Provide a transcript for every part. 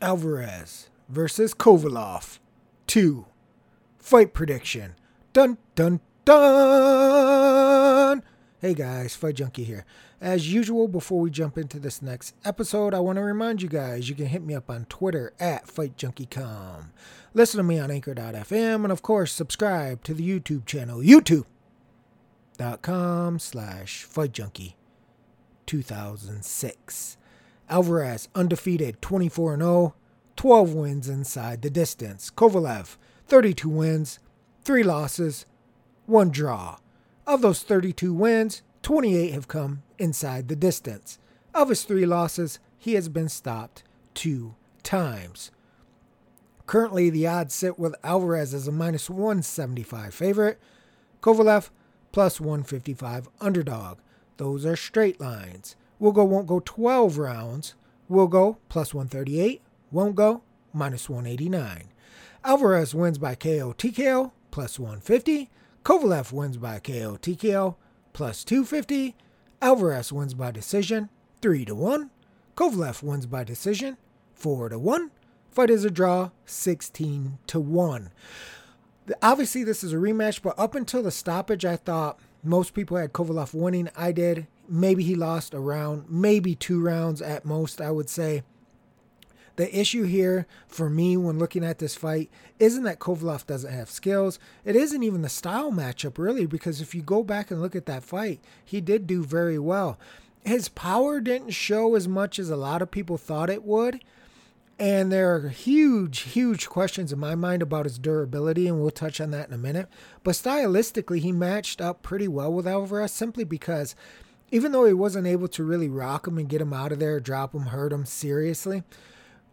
Alvarez versus Kovalev 2. Fight prediction. Dun dun dun! Hey guys, Fight Junkie here. As usual, before we jump into this next episode, I want to remind you guys you can hit me up on Twitter at FightJunkieCom. Listen to me on Anchor.fm, and of course, subscribe to the YouTube channel, YouTube.com slash FightJunkie 2006. Alvarez undefeated 24 0, 12 wins inside the distance. Kovalev 32 wins, 3 losses, 1 draw. Of those 32 wins, 28 have come inside the distance. Of his 3 losses, he has been stopped 2 times. Currently, the odds sit with Alvarez as a minus 175 favorite, Kovalev plus 155 underdog. Those are straight lines. We'll go won't go 12 rounds. We'll go plus 138. Won't go minus 189. Alvarez wins by KO TKO plus 150. Kovalev wins by KO TKO plus 250. Alvarez wins by decision 3 to 1. Kovalev wins by decision 4 to 1. Fight is a draw 16 to 1. Obviously, this is a rematch, but up until the stoppage, I thought most people had Kovalev winning. I did. Maybe he lost a round, maybe two rounds at most, I would say. The issue here for me when looking at this fight isn't that Kovalev doesn't have skills. It isn't even the style matchup, really, because if you go back and look at that fight, he did do very well. His power didn't show as much as a lot of people thought it would. And there are huge, huge questions in my mind about his durability, and we'll touch on that in a minute. But stylistically, he matched up pretty well with Alvarez simply because even though he wasn't able to really rock him and get him out of there, drop him, hurt him seriously,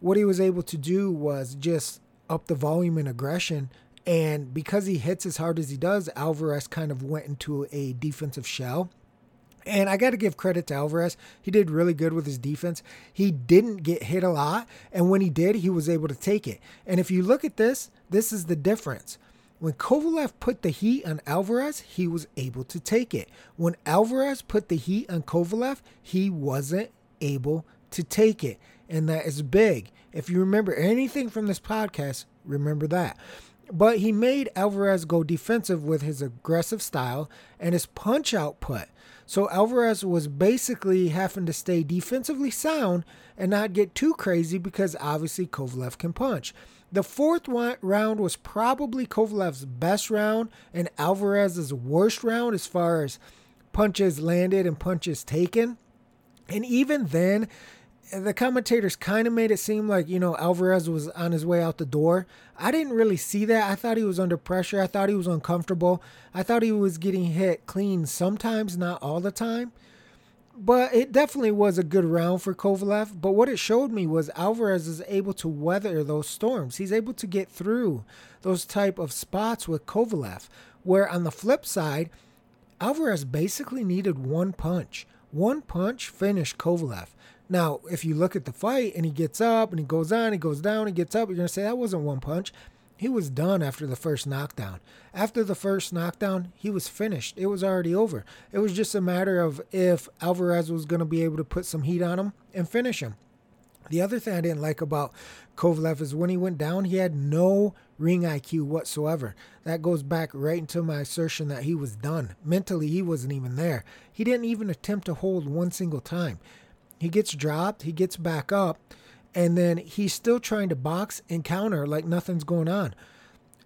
what he was able to do was just up the volume and aggression. And because he hits as hard as he does, Alvarez kind of went into a defensive shell. And I got to give credit to Alvarez. He did really good with his defense. He didn't get hit a lot. And when he did, he was able to take it. And if you look at this, this is the difference. When Kovalev put the heat on Alvarez, he was able to take it. When Alvarez put the heat on Kovalev, he wasn't able to take it. And that is big. If you remember anything from this podcast, remember that. But he made Alvarez go defensive with his aggressive style and his punch output. So Alvarez was basically having to stay defensively sound and not get too crazy because obviously Kovalev can punch. The fourth round was probably Kovalev's best round and Alvarez's worst round as far as punches landed and punches taken. And even then, the commentators kind of made it seem like, you know, Alvarez was on his way out the door. I didn't really see that. I thought he was under pressure. I thought he was uncomfortable. I thought he was getting hit clean sometimes, not all the time. But it definitely was a good round for Kovalev. But what it showed me was Alvarez is able to weather those storms. He's able to get through those type of spots with Kovalev. Where on the flip side, Alvarez basically needed one punch. One punch finished Kovalev. Now, if you look at the fight and he gets up and he goes on, he goes down, he gets up, you're going to say that wasn't one punch. He was done after the first knockdown. After the first knockdown, he was finished. It was already over. It was just a matter of if Alvarez was going to be able to put some heat on him and finish him. The other thing I didn't like about Kovalev is when he went down, he had no ring IQ whatsoever. That goes back right into my assertion that he was done. Mentally, he wasn't even there. He didn't even attempt to hold one single time. He gets dropped, he gets back up, and then he's still trying to box and counter like nothing's going on.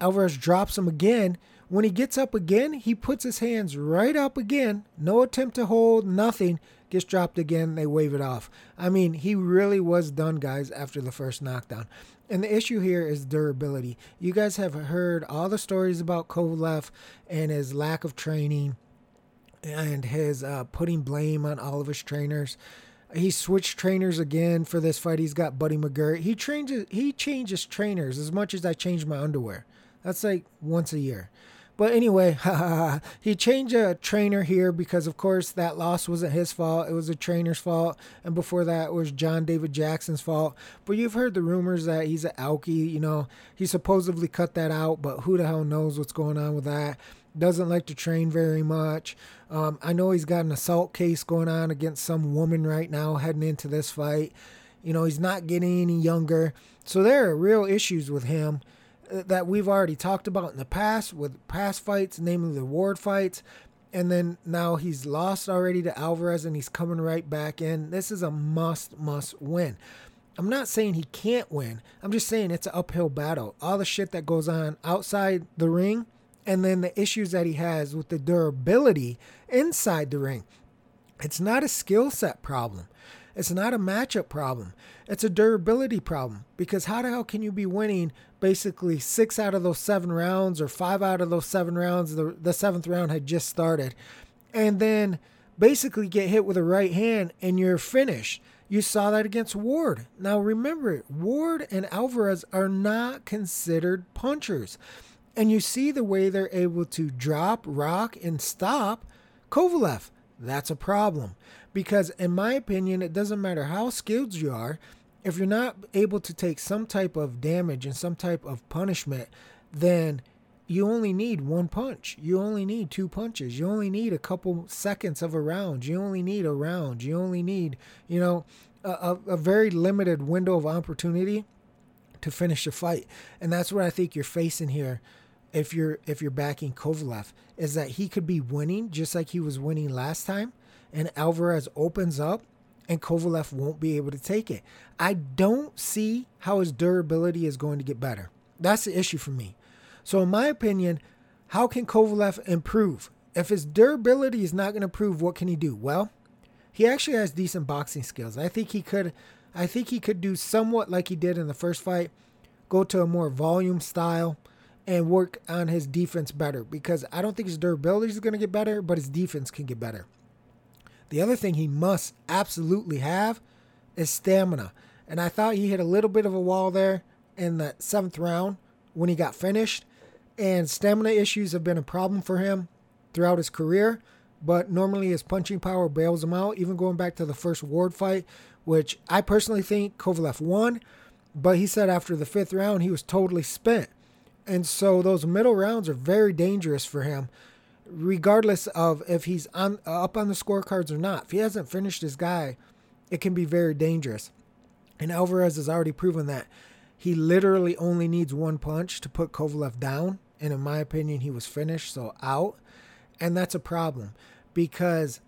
Alvarez drops him again. When he gets up again, he puts his hands right up again. No attempt to hold, nothing. Gets dropped again. They wave it off. I mean, he really was done, guys, after the first knockdown. And the issue here is durability. You guys have heard all the stories about Kovalev and his lack of training and his uh, putting blame on all of his trainers. He switched trainers again for this fight. He's got Buddy McGirt. He changes he changes trainers as much as I change my underwear. That's like once a year. But anyway, he changed a trainer here because, of course, that loss wasn't his fault. It was a trainer's fault. And before that, it was John David Jackson's fault. But you've heard the rumors that he's an alkie. You know, he supposedly cut that out, but who the hell knows what's going on with that? Doesn't like to train very much. Um, I know he's got an assault case going on against some woman right now heading into this fight. You know, he's not getting any younger. So there are real issues with him uh, that we've already talked about in the past with past fights, namely the Ward fights. And then now he's lost already to Alvarez and he's coming right back in. This is a must, must win. I'm not saying he can't win. I'm just saying it's an uphill battle. All the shit that goes on outside the ring and then the issues that he has with the durability inside the ring. It's not a skill set problem. It's not a matchup problem. It's a durability problem because how the hell can you be winning basically six out of those seven rounds or five out of those seven rounds? The, the seventh round had just started. And then basically get hit with a right hand and you're finished. You saw that against Ward. Now remember, Ward and Alvarez are not considered punchers. And you see the way they're able to drop, rock, and stop Kovalev. That's a problem. Because, in my opinion, it doesn't matter how skilled you are, if you're not able to take some type of damage and some type of punishment, then you only need one punch. You only need two punches. You only need a couple seconds of a round. You only need a round. You only need, you know, a, a very limited window of opportunity to finish a fight. And that's what I think you're facing here if you're if you're backing Kovalev is that he could be winning just like he was winning last time and Alvarez opens up and Kovalev won't be able to take it. I don't see how his durability is going to get better. That's the issue for me. So, in my opinion, how can Kovalev improve? If his durability is not going to improve, what can he do? Well, he actually has decent boxing skills. I think he could I think he could do somewhat like he did in the first fight, go to a more volume style and work on his defense better because I don't think his durability is going to get better, but his defense can get better. The other thing he must absolutely have is stamina. And I thought he hit a little bit of a wall there in that seventh round when he got finished. And stamina issues have been a problem for him throughout his career. But normally his punching power bails him out, even going back to the first Ward fight, which I personally think Kovalev won. But he said after the fifth round, he was totally spent. And so those middle rounds are very dangerous for him regardless of if he's on uh, up on the scorecards or not. If he hasn't finished his guy, it can be very dangerous. And Alvarez has already proven that he literally only needs one punch to put Kovalev down. And in my opinion, he was finished, so out. And that's a problem because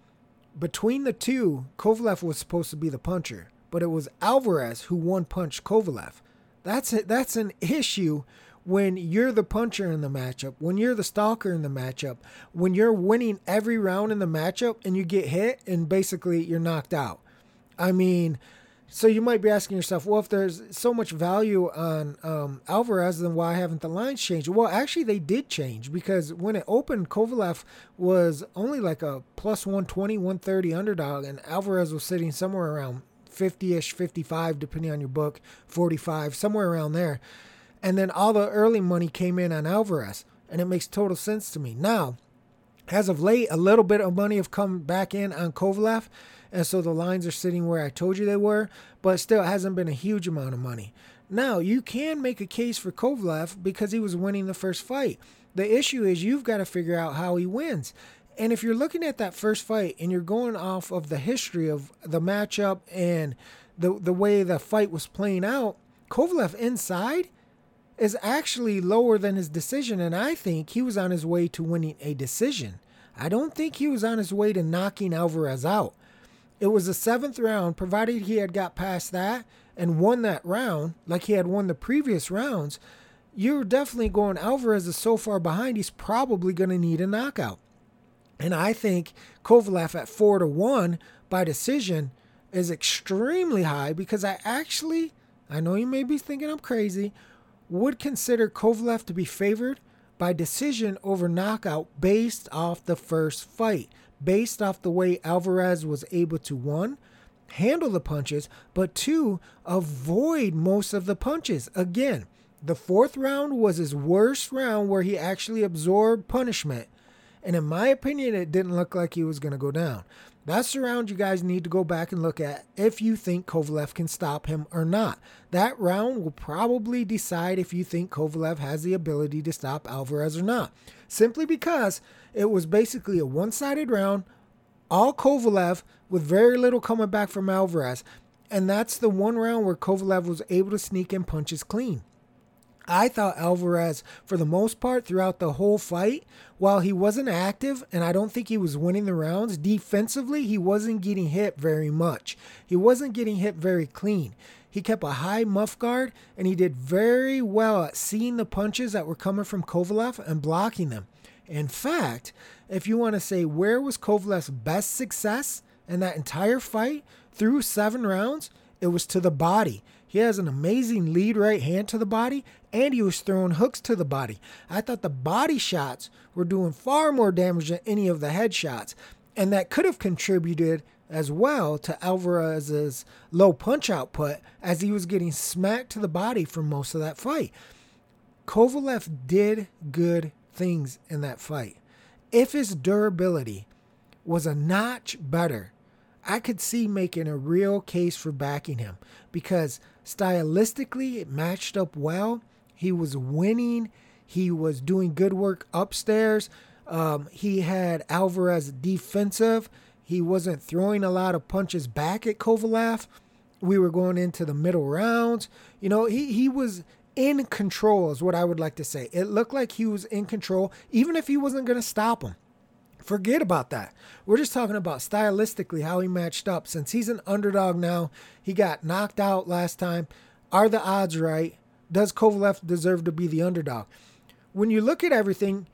between the two, Kovalev was supposed to be the puncher, but it was Alvarez who one punched Kovalev. That's it. That's an issue when you're the puncher in the matchup, when you're the stalker in the matchup, when you're winning every round in the matchup and you get hit and basically you're knocked out. I mean, so you might be asking yourself, well, if there's so much value on um, Alvarez, then why haven't the lines changed? Well, actually, they did change because when it opened, Kovalev was only like a plus 120, 130 underdog, and Alvarez was sitting somewhere around 50 ish, 55, depending on your book, 45, somewhere around there. And then all the early money came in on Alvarez. And it makes total sense to me. Now, as of late, a little bit of money have come back in on Kovalev. And so the lines are sitting where I told you they were, but still it hasn't been a huge amount of money. Now, you can make a case for Kovalev because he was winning the first fight. The issue is you've got to figure out how he wins. And if you're looking at that first fight and you're going off of the history of the matchup and the the way the fight was playing out, Kovalev inside is actually lower than his decision, and I think he was on his way to winning a decision. I don't think he was on his way to knocking Alvarez out. It was the seventh round, provided he had got past that and won that round like he had won the previous rounds. You're definitely going Alvarez is so far behind, he's probably going to need a knockout. And I think Kovalev at four to one by decision is extremely high because I actually, I know you may be thinking I'm crazy, would consider Kovalev to be favored by decision over knockout based off the first fight, based off the way Alvarez was able to one, handle the punches, but two, avoid most of the punches. Again, the fourth round was his worst round where he actually absorbed punishment. And in my opinion, it didn't look like he was going to go down. That's the round you guys need to go back and look at if you think Kovalev can stop him or not. That round will probably decide if you think Kovalev has the ability to stop Alvarez or not. Simply because it was basically a one sided round, all Kovalev with very little coming back from Alvarez. And that's the one round where Kovalev was able to sneak in punches clean. I thought Alvarez, for the most part, throughout the whole fight, while he wasn't active and I don't think he was winning the rounds, defensively, he wasn't getting hit very much. He wasn't getting hit very clean. He kept a high muff guard and he did very well at seeing the punches that were coming from Kovalev and blocking them. In fact, if you want to say where was Kovalev's best success in that entire fight through seven rounds, it was to the body. He has an amazing lead right hand to the body, and he was throwing hooks to the body. I thought the body shots were doing far more damage than any of the head shots, and that could have contributed as well to Alvarez's low punch output as he was getting smacked to the body for most of that fight. Kovalev did good things in that fight. If his durability was a notch better, I could see making a real case for backing him because stylistically it matched up well. He was winning. He was doing good work upstairs. Um, he had Alvarez defensive. He wasn't throwing a lot of punches back at Kovalev. We were going into the middle rounds. You know, he, he was in control, is what I would like to say. It looked like he was in control, even if he wasn't going to stop him. Forget about that. We're just talking about stylistically how he matched up. Since he's an underdog now, he got knocked out last time. Are the odds right? Does Kovalev deserve to be the underdog? When you look at everything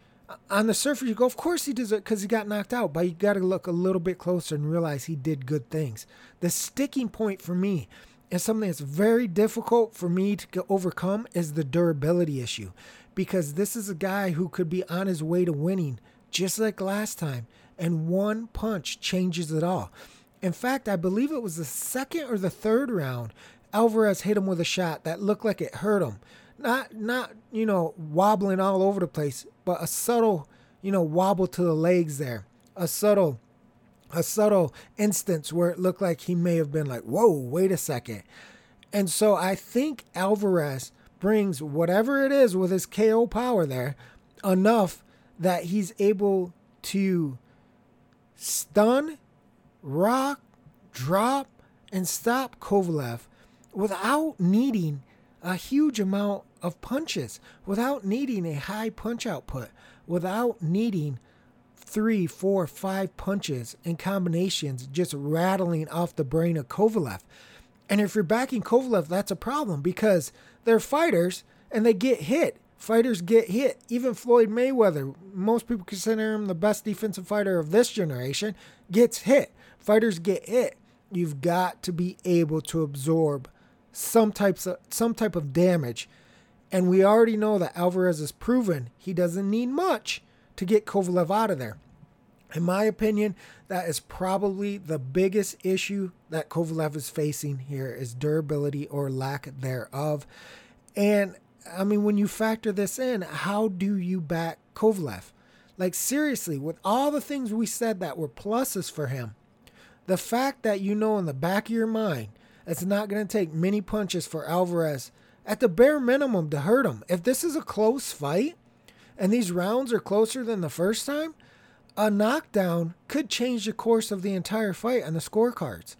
on the surface, you go, of course he deserves because he got knocked out. But you got to look a little bit closer and realize he did good things. The sticking point for me and something that's very difficult for me to overcome is the durability issue because this is a guy who could be on his way to winning just like last time, and one punch changes it all. In fact, I believe it was the second or the third round, Alvarez hit him with a shot that looked like it hurt him. Not not, you know, wobbling all over the place, but a subtle, you know, wobble to the legs there. A subtle a subtle instance where it looked like he may have been like, "Whoa, wait a second. And so I think Alvarez brings whatever it is with his KO power there enough that he's able to stun, rock, drop, and stop Kovalev without needing a huge amount of punches, without needing a high punch output, without needing three, four, five punches and combinations just rattling off the brain of Kovalev. And if you're backing Kovalev, that's a problem because they're fighters and they get hit. Fighters get hit. Even Floyd Mayweather, most people consider him the best defensive fighter of this generation, gets hit. Fighters get hit. You've got to be able to absorb some types of some type of damage. And we already know that Alvarez has proven he doesn't need much to get Kovalev out of there. In my opinion, that is probably the biggest issue that Kovalev is facing here is durability or lack thereof. And I mean, when you factor this in, how do you back Kovalev? Like, seriously, with all the things we said that were pluses for him, the fact that you know in the back of your mind it's not going to take many punches for Alvarez at the bare minimum to hurt him. If this is a close fight and these rounds are closer than the first time, a knockdown could change the course of the entire fight on the scorecards.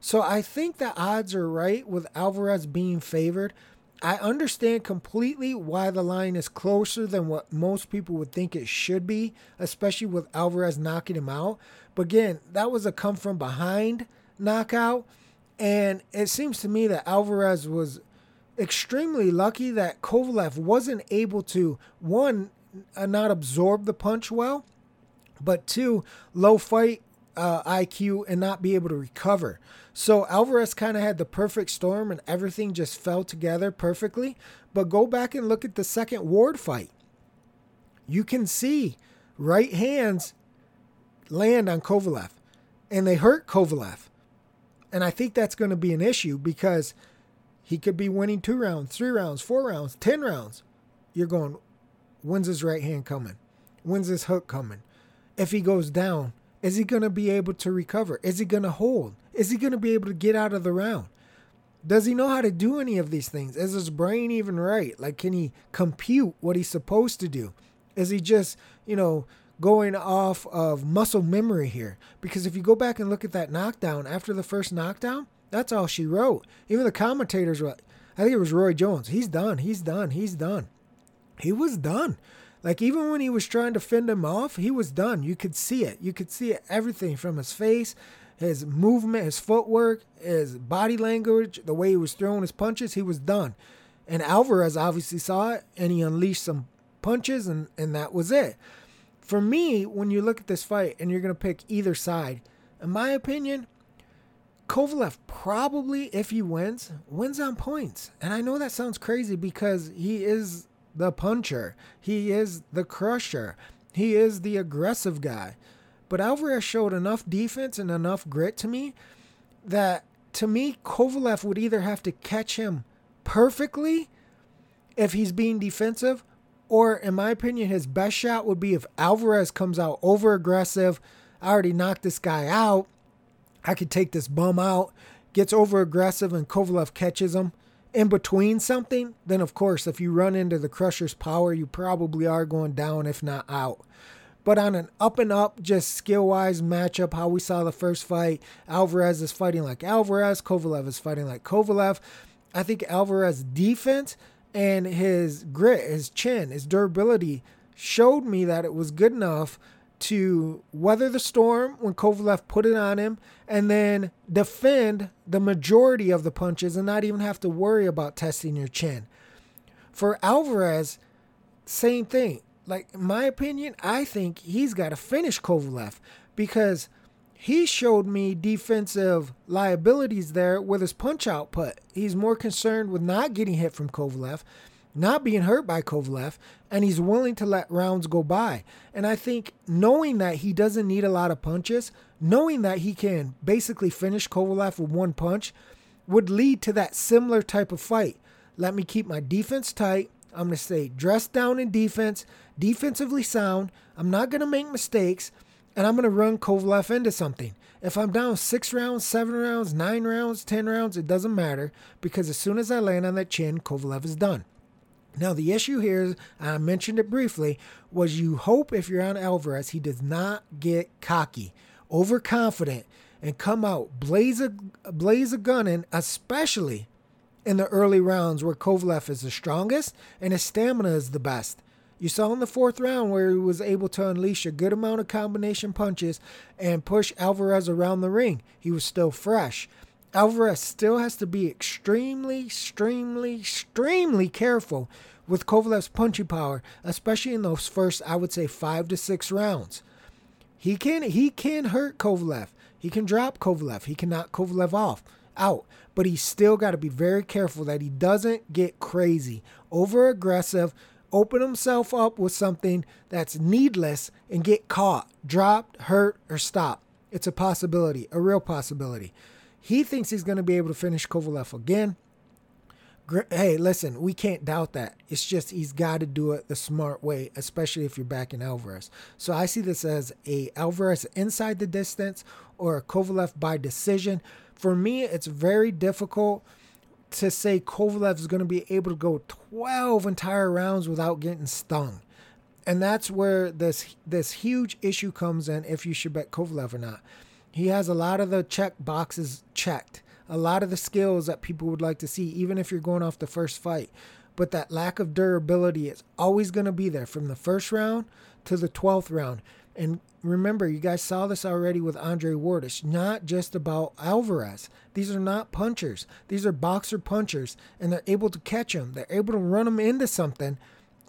So I think the odds are right with Alvarez being favored. I understand completely why the line is closer than what most people would think it should be, especially with Alvarez knocking him out. But again, that was a come from behind knockout. And it seems to me that Alvarez was extremely lucky that Kovalev wasn't able to, one, uh, not absorb the punch well, but two, low fight uh, IQ and not be able to recover. So Alvarez kind of had the perfect storm and everything just fell together perfectly. But go back and look at the second Ward fight. You can see right hands land on Kovalev and they hurt Kovalev. And I think that's going to be an issue because he could be winning two rounds, three rounds, four rounds, 10 rounds. You're going, when's his right hand coming? When's his hook coming? If he goes down, is he going to be able to recover? Is he going to hold? Is he going to be able to get out of the round? Does he know how to do any of these things? Is his brain even right? Like, can he compute what he's supposed to do? Is he just, you know, going off of muscle memory here? Because if you go back and look at that knockdown, after the first knockdown, That's all she wrote. Even the commentators were, I think it was Roy Jones. He's done. He's done. He's done. He was done. Like even when he was trying to fend him off, he was done. You could see it. You could see it, everything from his face, his movement, his footwork, his body language, the way he was throwing his punches. He was done. And Alvarez obviously saw it and he unleashed some punches and, and that was it. For me, when you look at this fight and you're going to pick either side, in my opinion, Kovalev probably, if he wins, wins on points. And I know that sounds crazy because he is the puncher, he is the crusher, he is the aggressive guy. But Alvarez showed enough defense and enough grit to me that to me, Kovalev would either have to catch him perfectly if he's being defensive, or in my opinion, his best shot would be if Alvarez comes out over aggressive. I already knocked this guy out. I could take this bum out, gets over aggressive, and Kovalev catches him in between something, then of course, if you run into the Crusher's power, you probably are going down, if not out. But on an up and up, just skill wise matchup, how we saw the first fight, Alvarez is fighting like Alvarez, Kovalev is fighting like Kovalev. I think Alvarez defense and his grit, his chin, his durability showed me that it was good enough to weather the storm when Kovalev put it on him and then defend the majority of the punches and not even have to worry about testing your chin. For Alvarez, same thing. Like, in my opinion, I think he's got to finish Kovalev because he showed me defensive liabilities there with his punch output. He's more concerned with not getting hit from Kovalev not being hurt by Kovalev, and he's willing to let rounds go by. And I think knowing that he doesn't need a lot of punches, knowing that he can basically finish Kovalev with one punch, would lead to that similar type of fight. Let me keep my defense tight. I'm going to stay dressed down in defense, defensively sound. I'm not going to make mistakes, and I'm going to run Kovalev into something. If I'm down six rounds, seven rounds, nine rounds, ten rounds, it doesn't matter because as soon as I land on that chin, Kovalev is done. Now, the issue here, I mentioned it briefly, was you hope if you're on Alvarez, he does not get cocky, overconfident, and come out blaze a, blaze a gun in, especially in the early rounds where Kovalev is the strongest and his stamina is the best. You saw in the fourth round where he was able to unleash a good amount of combination punches and push Alvarez around the ring. He was still fresh. Alvarez still has to be extremely, extremely, extremely careful with Kovalev's punching power, especially in those first, I would say, five to six rounds. He can he can hurt Kovalev. He can drop Kovalev. He can knock Kovalev off out. But he's still got to be very careful that he doesn't get crazy, over aggressive, open himself up with something that's needless and get caught, dropped, hurt, or stopped. It's a possibility, a real possibility. He thinks he's going to be able to finish Kovalev again. Hey, listen, we can't doubt that. It's just he's got to do it the smart way, especially if you're backing Alvarez. So I see this as a Alvarez inside the distance or a Kovalev by decision. For me, it's very difficult to say Kovalev is going to be able to go 12 entire rounds without getting stung. And that's where this this huge issue comes in if you should bet Kovalev or not. He has a lot of the check boxes checked, a lot of the skills that people would like to see, even if you're going off the first fight. But that lack of durability is always going to be there from the first round to the 12th round. And remember, you guys saw this already with Andre Ward. It's not just about Alvarez. These are not punchers. These are boxer punchers, and they're able to catch him. They're able to run him into something,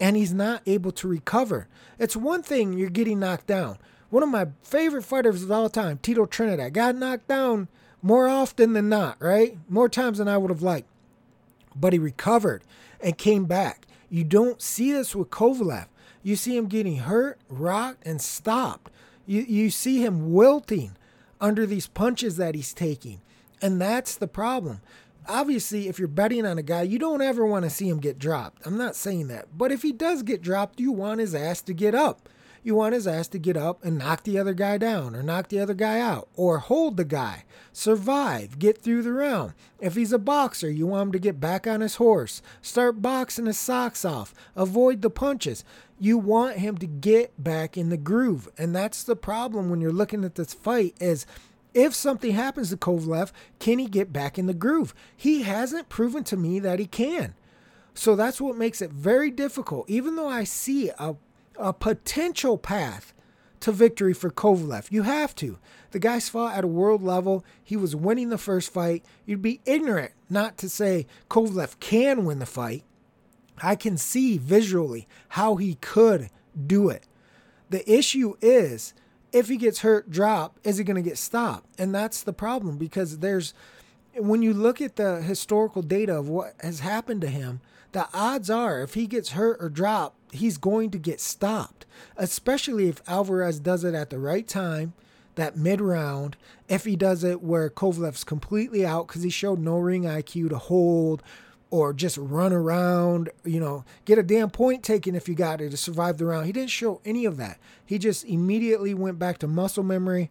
and he's not able to recover. It's one thing you're getting knocked down. One of my favorite fighters of all time, Tito Trinidad, got knocked down more often than not, right? More times than I would have liked. But he recovered and came back. You don't see this with Kovalev. You see him getting hurt, rocked, and stopped. You, you see him wilting under these punches that he's taking. And that's the problem. Obviously, if you're betting on a guy, you don't ever want to see him get dropped. I'm not saying that. But if he does get dropped, you want his ass to get up you want his ass to get up and knock the other guy down or knock the other guy out or hold the guy, survive, get through the round. If he's a boxer, you want him to get back on his horse, start boxing his socks off, avoid the punches. You want him to get back in the groove. And that's the problem when you're looking at this fight is If something happens to Kovalev, can he get back in the groove? He hasn't proven to me that he can. So that's what makes it very difficult. Even though I see a, a potential path to victory for Kovalev, you have to. The guy's fought at a world level. He was winning the first fight. You'd be ignorant not to say Kovalev can win the fight. I can see visually how he could do it. The issue is if he gets hurt, drop, is he going to get stopped? And that's the problem because there's, when you look at the historical data of what has happened to him, the odds are if he gets hurt or dropped, he's going to get stopped, especially if Alvarez does it at the right time, that mid round. If he does it where Kovalev's completely out because he showed no ring IQ to hold or just run around, you know, get a damn point taken if you got it to survive the round. He didn't show any of that. He just immediately went back to muscle memory,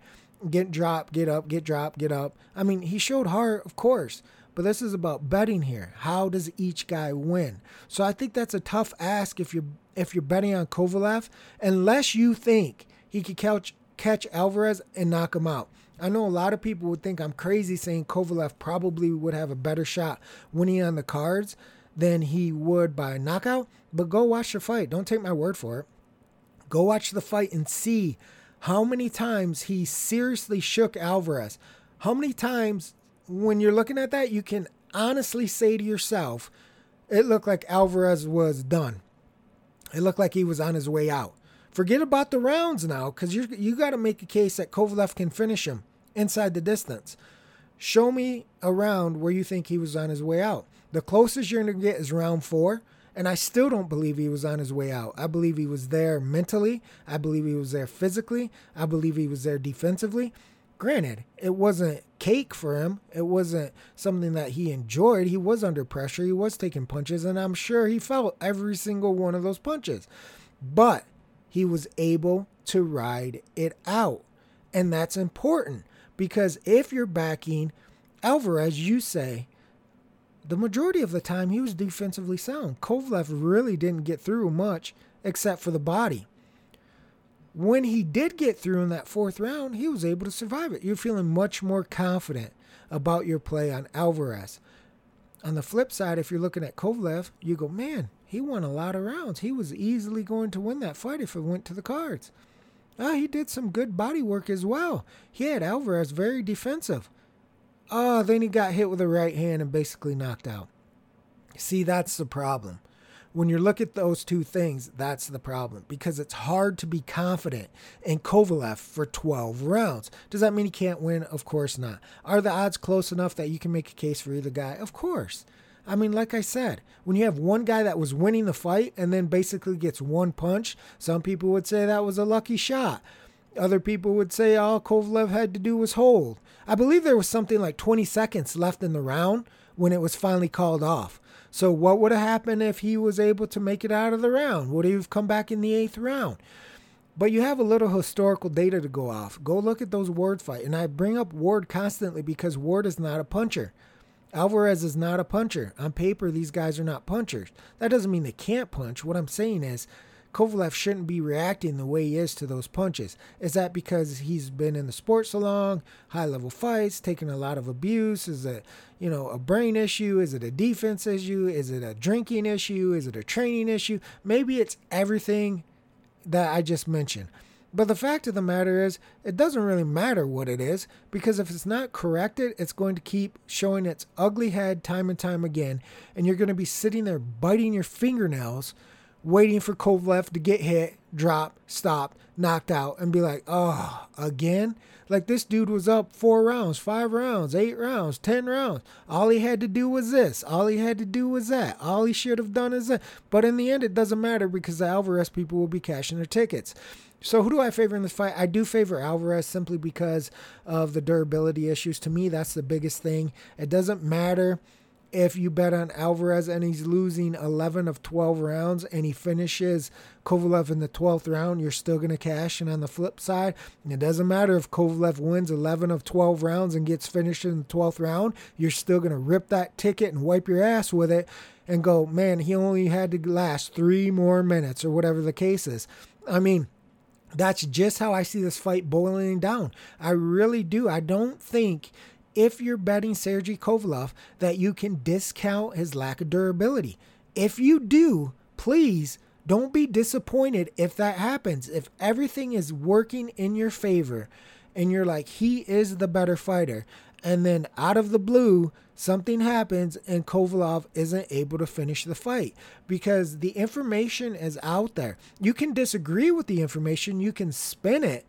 get dropped, get up, get dropped, get up. I mean, he showed heart, of course, but this is about betting here. How does each guy win? So I think that's a tough ask if you're if you're betting on Kovalev, unless you think he could catch catch Alvarez and knock him out. I know a lot of people would think I'm crazy saying Kovalev probably would have a better shot winning on the cards than he would by knockout, but go watch the fight. Don't take my word for it. Go watch the fight and see how many times he seriously shook Alvarez. How many times, when you're looking at that, you can honestly say to yourself, it looked like Alvarez was done. It looked like he was on his way out. Forget about the rounds now, because you you got to make a case that Kovalev can finish him inside the distance. Show me a round where you think he was on his way out. The closest you're going to get is round four, and I still don't believe he was on his way out. I believe he was there mentally. I believe he was there physically. I believe he was there defensively. Granted, it wasn't cake for him. It wasn't something that he enjoyed. He was under pressure. He was taking punches, and I'm sure he felt every single one of those punches. But he was able to ride it out. And that's important because if you're backing Alvarez, you say, the majority of the time he was defensively sound. Kovalev really didn't get through much except for the body. When he did get through in that fourth round, he was able to survive it. You're feeling much more confident about your play on Alvarez. On the flip side, if you're looking at Kovalev, you go, man, he won a lot of rounds. He was easily going to win that fight if it went to the cards. Ah, he did some good body work as well. He had Alvarez very defensive. Oh, then he got hit with a right hand and basically knocked out. See, that's the problem. When you look at those two things, that's the problem because it's hard to be confident in Kovalev for 12 rounds. Does that mean he can't win? Of course not. Are the odds close enough that you can make a case for either guy? Of course. I mean, like I said, when you have one guy that was winning the fight and then basically gets one punch, some people would say that was a lucky shot. Other people would say all Kovalev had to do was hold. I believe there was something like 20 seconds left in the round when it was finally called off. So, what would have happened if he was able to make it out of the round? Would he have come back in the eighth round? But you have a little historical data to go off. Go look at those Ward fight. And I bring up Ward constantly because Ward is not a puncher. Alvarez is not a puncher. On paper, these guys are not punchers. That doesn't mean they can't punch. What I'm saying is, Kovalev shouldn't be reacting the way he is to those punches. Is that because he's been in the sport so long, high level fights, taking a lot of abuse? Is it, you know, a brain issue? Is it a defense issue? Is it a drinking issue? Is it a training issue? Maybe it's everything that I just mentioned. But the fact of the matter is, it doesn't really matter what it is because if it's not corrected, it's going to keep showing its ugly head time and time again. And you're going to be sitting there biting your fingernails, waiting for Kovalev to get hit, drop, stop, knocked out, and be like, oh, again? Like this dude was up four rounds, five rounds, eight rounds, ten rounds. All he had to do was this. All he had to do was that. All he should have done is that. But in the end, it doesn't matter because the Alvarez people will be cashing their tickets. So who do I favor in this fight? I do favor Alvarez simply because of the durability issues. To me, that's the biggest thing. It doesn't matter if you bet on Alvarez and he's losing 11 of 12 rounds and he finishes Kovalev in the 12th round, you're still going to cash. And on the flip side, it doesn't matter if Kovalev wins 11 of 12 rounds and gets finished in the 12th round, you're still going to rip that ticket and wipe your ass with it and go, man, he only had to last three more minutes or whatever the case is. I mean, That's just how I see this fight boiling down. I really do. I don't think if you're betting Sergey Kovalev that you can discount his lack of durability. If you do, please don't be disappointed if that happens. If everything is working in your favor and you're like, he is the better fighter, and then out of the blue, something happens and Kovalev isn't able to finish the fight because the information is out there. You can disagree with the information, you can spin it,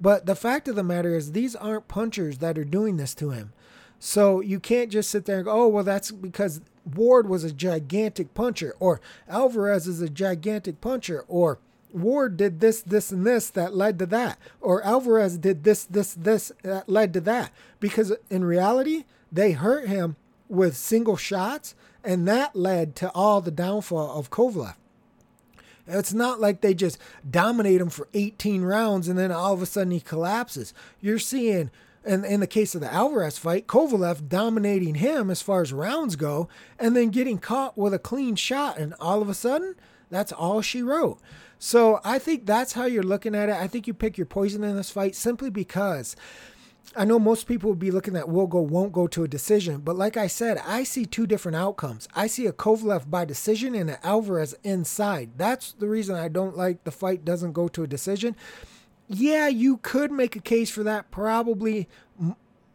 but the fact of the matter is, these aren't punchers that are doing this to him. So you can't just sit there and go, oh, well, that's because Ward was a gigantic puncher, or Alvarez is a gigantic puncher, or Ward did this, this, and this that led to that, or Alvarez did this, this, this that led to that. Because in reality, they hurt him with single shots, and that led to all the downfall of Kovalev. It's not like they just dominate him for 18 rounds and then all of a sudden he collapses. You're seeing, in, in the case of the Alvarez fight, Kovalev dominating him as far as rounds go and then getting caught with a clean shot. And all of a sudden, that's all she wrote. So I think that's how you're looking at it. I think you pick your poison in this fight simply because I know most people would be looking at will go, won't go to a decision, but like I said, I see two different outcomes. I see a Kovalev by decision and an Alvarez inside. That's the reason I don't like the fight doesn't go to a decision. Yeah, you could make a case for that. Probably,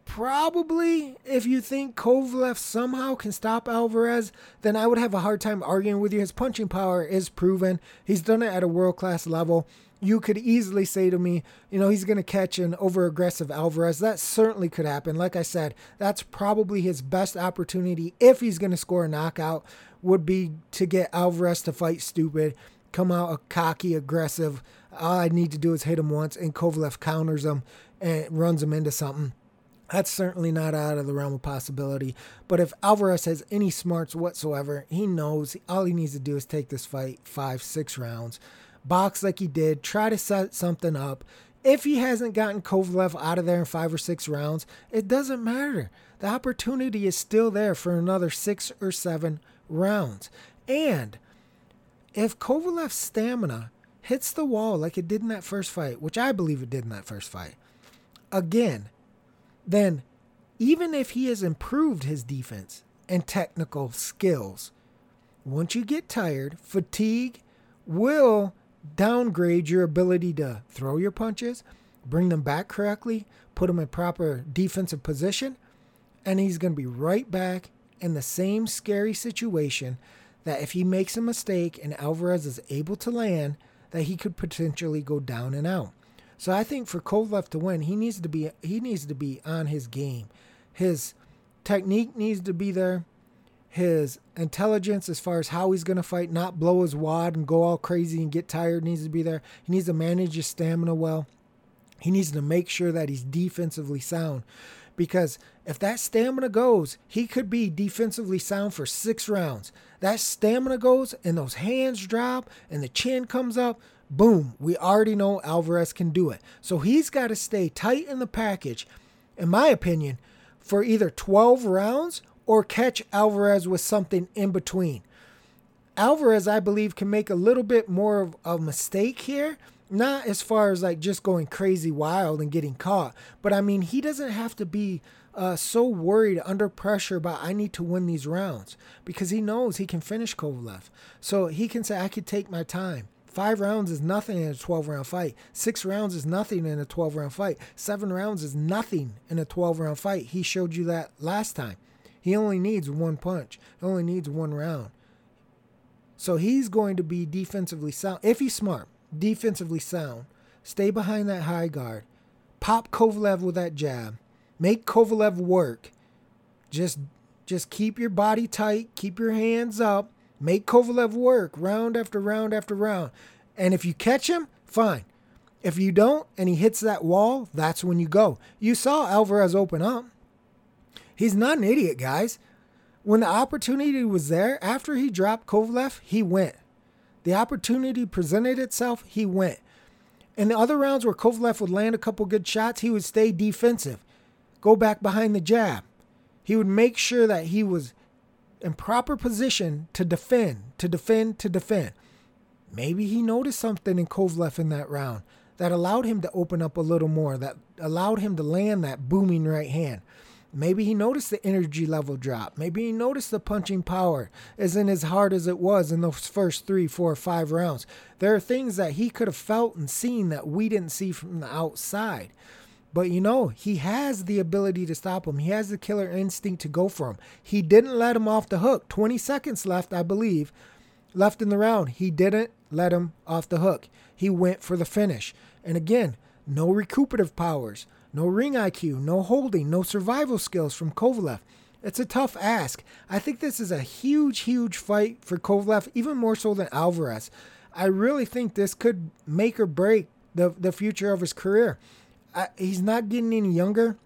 probably if you think Kovalev somehow can stop Alvarez, then I would have a hard time arguing with you. His punching power is proven. He's done it at a world class level you could easily say to me, you know, he's going to catch an over aggressive Alvarez. That certainly could happen. Like I said, that's probably his best opportunity if he's going to score a knockout, would be to get Alvarez to fight stupid, come out a cocky, aggressive. All I need to do is hit him once, and Kovalev counters him and runs him into something. That's certainly not out of the realm of possibility. But if Alvarez has any smarts whatsoever, he knows all he needs to do is take this fight five, six rounds box like he did, try to set something up. If he hasn't gotten Kovalev out of there in five or six rounds, it doesn't matter. The opportunity is still there for another six or seven rounds. And if Kovalev's stamina hits the wall like it did in that first fight, which I believe it did in that first fight, again, then even if he has improved his defense and technical skills, once you get tired, fatigue will downgrade your ability to throw your punches, bring them back correctly, put them in proper defensive position, and he's going to be right back in the same scary situation that if he makes a mistake and Alvarez is able to land, that he could potentially go down and out. So I think for Kovalev to win, he needs to be he needs to be on his game. His technique needs to be there his intelligence as far as how he's going to fight, not blow his wad and go all crazy and get tired, needs to be there. He needs to manage his stamina well. He needs to make sure that he's defensively sound. Because if that stamina goes, he could be defensively sound for six rounds. That stamina goes and those hands drop and the chin comes up. Boom, we already know Alvarez can do it. So he's got to stay tight in the package, in my opinion, for either 12 rounds or catch Alvarez with something in between. Alvarez, I believe, can make a little bit more of a mistake here. Not as far as like just going crazy wild and getting caught, but I mean, he doesn't have to be uh, so worried under pressure about I need to win these rounds because he knows he can finish Kovalev. So he can say, I could take my time. Five rounds is nothing in a 12 round fight. Six rounds is nothing in a 12 round fight. Seven rounds is nothing in a 12 round fight. He showed you that last time. He only needs one punch. He only needs one round. So he's going to be defensively sound. If he's smart, defensively sound. Stay behind that high guard. Pop Kovalev with that jab. Make Kovalev work. Just just keep your body tight, keep your hands up. Make Kovalev work round after round after round. And if you catch him, fine. If you don't and he hits that wall, that's when you go. You saw Alvarez open up. He's not an idiot, guys. When the opportunity was there, after he dropped Kovalev, he went. The opportunity presented itself, he went. In the other rounds where Kovalev would land a couple good shots, he would stay defensive, go back behind the jab. He would make sure that he was in proper position to defend, to defend, to defend. Maybe he noticed something in Kovalev in that round that allowed him to open up a little more, that allowed him to land that booming right hand. Maybe he noticed the energy level drop. Maybe he noticed the punching power isn't as hard as it was in those first three, four, five rounds. There are things that he could have felt and seen that we didn't see from the outside. But you know, he has the ability to stop him. He has the killer instinct to go for him. He didn't let him off the hook. 20 seconds left, I believe, left in the round. He didn't let him off the hook. He went for the finish. And again, no recuperative powers. No ring IQ, no holding, no survival skills from Kovalev. It's a tough ask. I think this is a huge, huge fight for Kovalev, even more so than Alvarez. I really think this could make or break the, the future of his career. I, he's not getting any younger.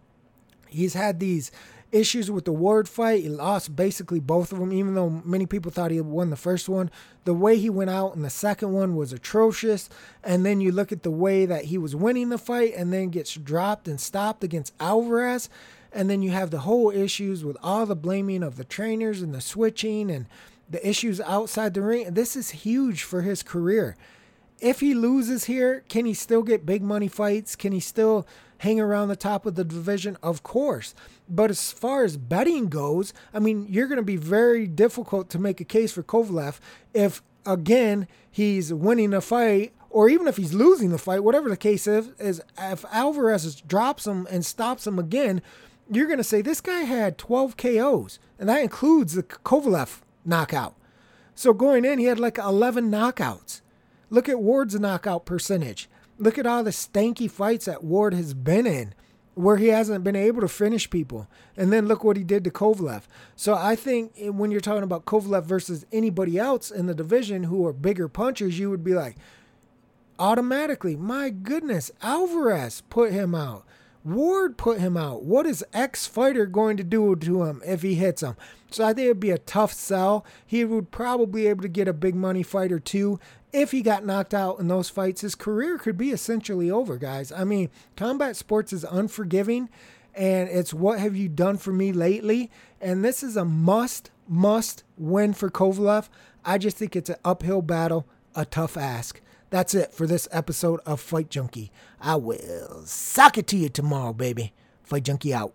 He's had these issues with the Ward fight. He lost basically both of them, even though many people thought he won the first one. The way he went out in the second one was atrocious. And then you look at the way that he was winning the fight and then gets dropped and stopped against Alvarez. And then you have the whole issues with all the blaming of the trainers and the switching and the issues outside the ring. This is huge for his career. If he loses here, can he still get big money fights? Can he still hang around the top of the division? Of course. But as far as betting goes, I mean, you're going to be very difficult to make a case for Kovalev if, again, he's winning a fight or even if he's losing the fight, whatever the case is, is if Alvarez drops him and stops him again, you're going to say this guy had 12 KOs, and that includes the Kovalev knockout. So going in, he had like 11 knockouts. Look at Ward's knockout percentage. Look at all the stanky fights that Ward has been in where he hasn't been able to finish people. And then look what he did to Kovalev. So I think when you're talking about Kovalev versus anybody else in the division who are bigger punchers, you would be like, automatically, my goodness, Alvarez put him out. Ward put him out. What is X fighter going to do to him if he hits him? So I think it'd be a tough sell. He would probably be able to get a big money fight or two if he got knocked out in those fights, his career could be essentially over, guys. I mean, combat sports is unforgiving, and it's what have you done for me lately? And this is a must, must win for Kovalev. I just think it's an uphill battle, a tough ask. That's it for this episode of Fight Junkie. I will sock it to you tomorrow, baby. Fight Junkie out.